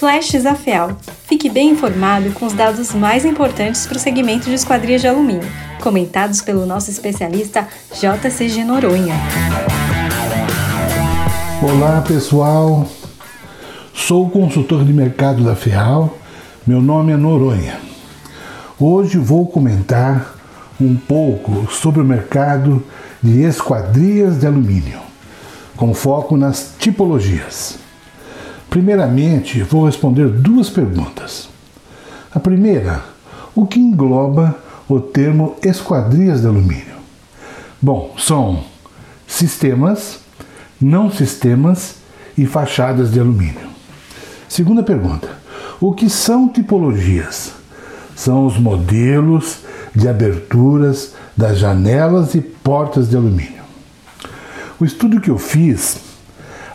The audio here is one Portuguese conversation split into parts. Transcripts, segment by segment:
Flashes AFEAL. Fique bem informado com os dados mais importantes para o segmento de esquadrias de alumínio, comentados pelo nosso especialista JCG Noronha. Olá pessoal, sou o consultor de mercado da FEAL, meu nome é Noronha. Hoje vou comentar um pouco sobre o mercado de esquadrias de alumínio, com foco nas tipologias. Primeiramente, vou responder duas perguntas. A primeira, o que engloba o termo esquadrias de alumínio? Bom, são sistemas, não sistemas e fachadas de alumínio. Segunda pergunta, o que são tipologias? São os modelos de aberturas das janelas e portas de alumínio. O estudo que eu fiz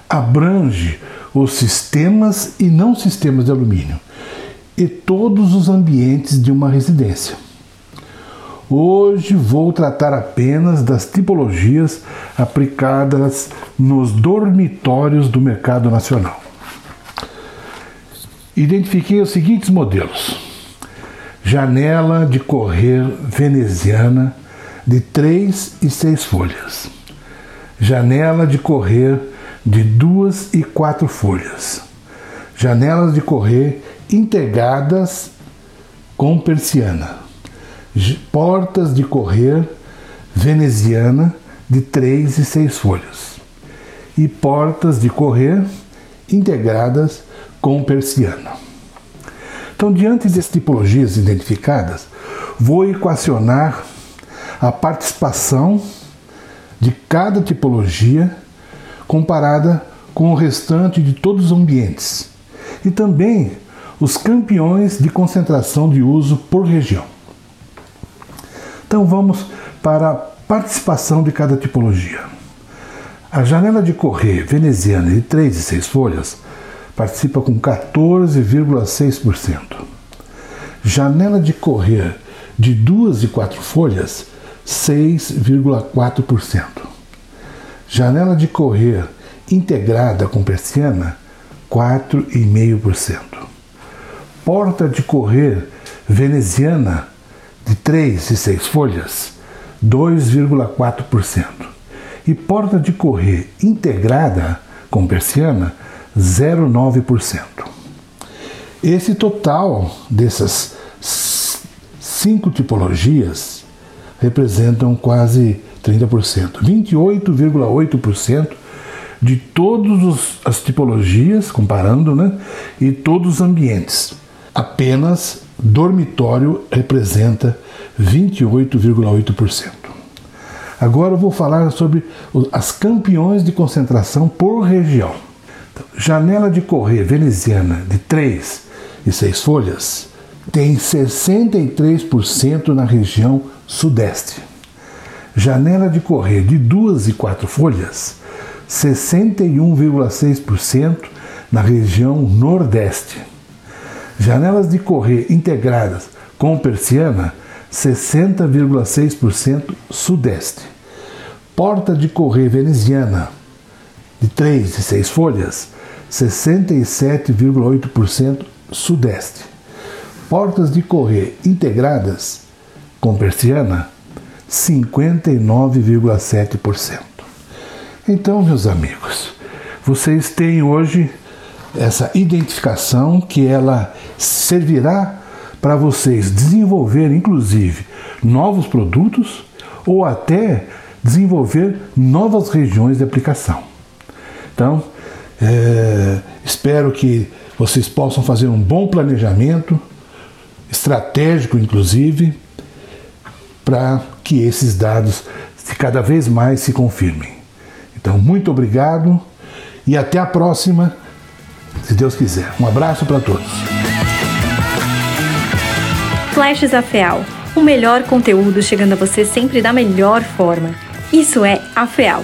abrange os sistemas e não sistemas de alumínio e todos os ambientes de uma residência. Hoje vou tratar apenas das tipologias aplicadas nos dormitórios do mercado nacional. Identifiquei os seguintes modelos: janela de correr veneziana de 3 e 6 folhas, janela de correr de duas e quatro folhas. Janelas de correr integradas com persiana. Portas de correr veneziana de três e seis folhas. E portas de correr integradas com persiana. Então, diante das tipologias identificadas, vou equacionar a participação de cada tipologia comparada com o restante de todos os ambientes, e também os campeões de concentração de uso por região. Então vamos para a participação de cada tipologia. A janela de correr veneziana de 3 e 6 folhas participa com 14,6%. Janela de correr de 2 e 4 folhas, 6,4%. Janela de correr integrada com persiana, 4,5%. Porta de correr veneziana de 3 e 6 folhas, 2,4%. E porta de correr integrada com persiana, 0,9%. Esse total dessas cinco tipologias representam quase 30%, 28,8% de todas as tipologias, comparando, né? E todos os ambientes. Apenas dormitório representa 28,8%. Agora eu vou falar sobre as campeões de concentração por região. Então, janela de correr veneziana de 3 e 6 folhas tem 63% na região sudeste. Janela de correr de duas e quatro folhas, 61,6% na região nordeste. Janelas de correr integradas com persiana, 60,6% sudeste. Porta de correr veneziana, de 3 e 6 folhas, 67,8% sudeste. Portas de correr integradas com persiana, 59,7%. Então, meus amigos, vocês têm hoje essa identificação que ela servirá para vocês desenvolver, inclusive, novos produtos ou até desenvolver novas regiões de aplicação. Então, é, espero que vocês possam fazer um bom planejamento, estratégico inclusive, para que esses dados cada vez mais se confirmem. Então, muito obrigado e até a próxima, se Deus quiser. Um abraço para todos. Flashes AFEAL. O melhor conteúdo chegando a você sempre da melhor forma. Isso é AFEAL.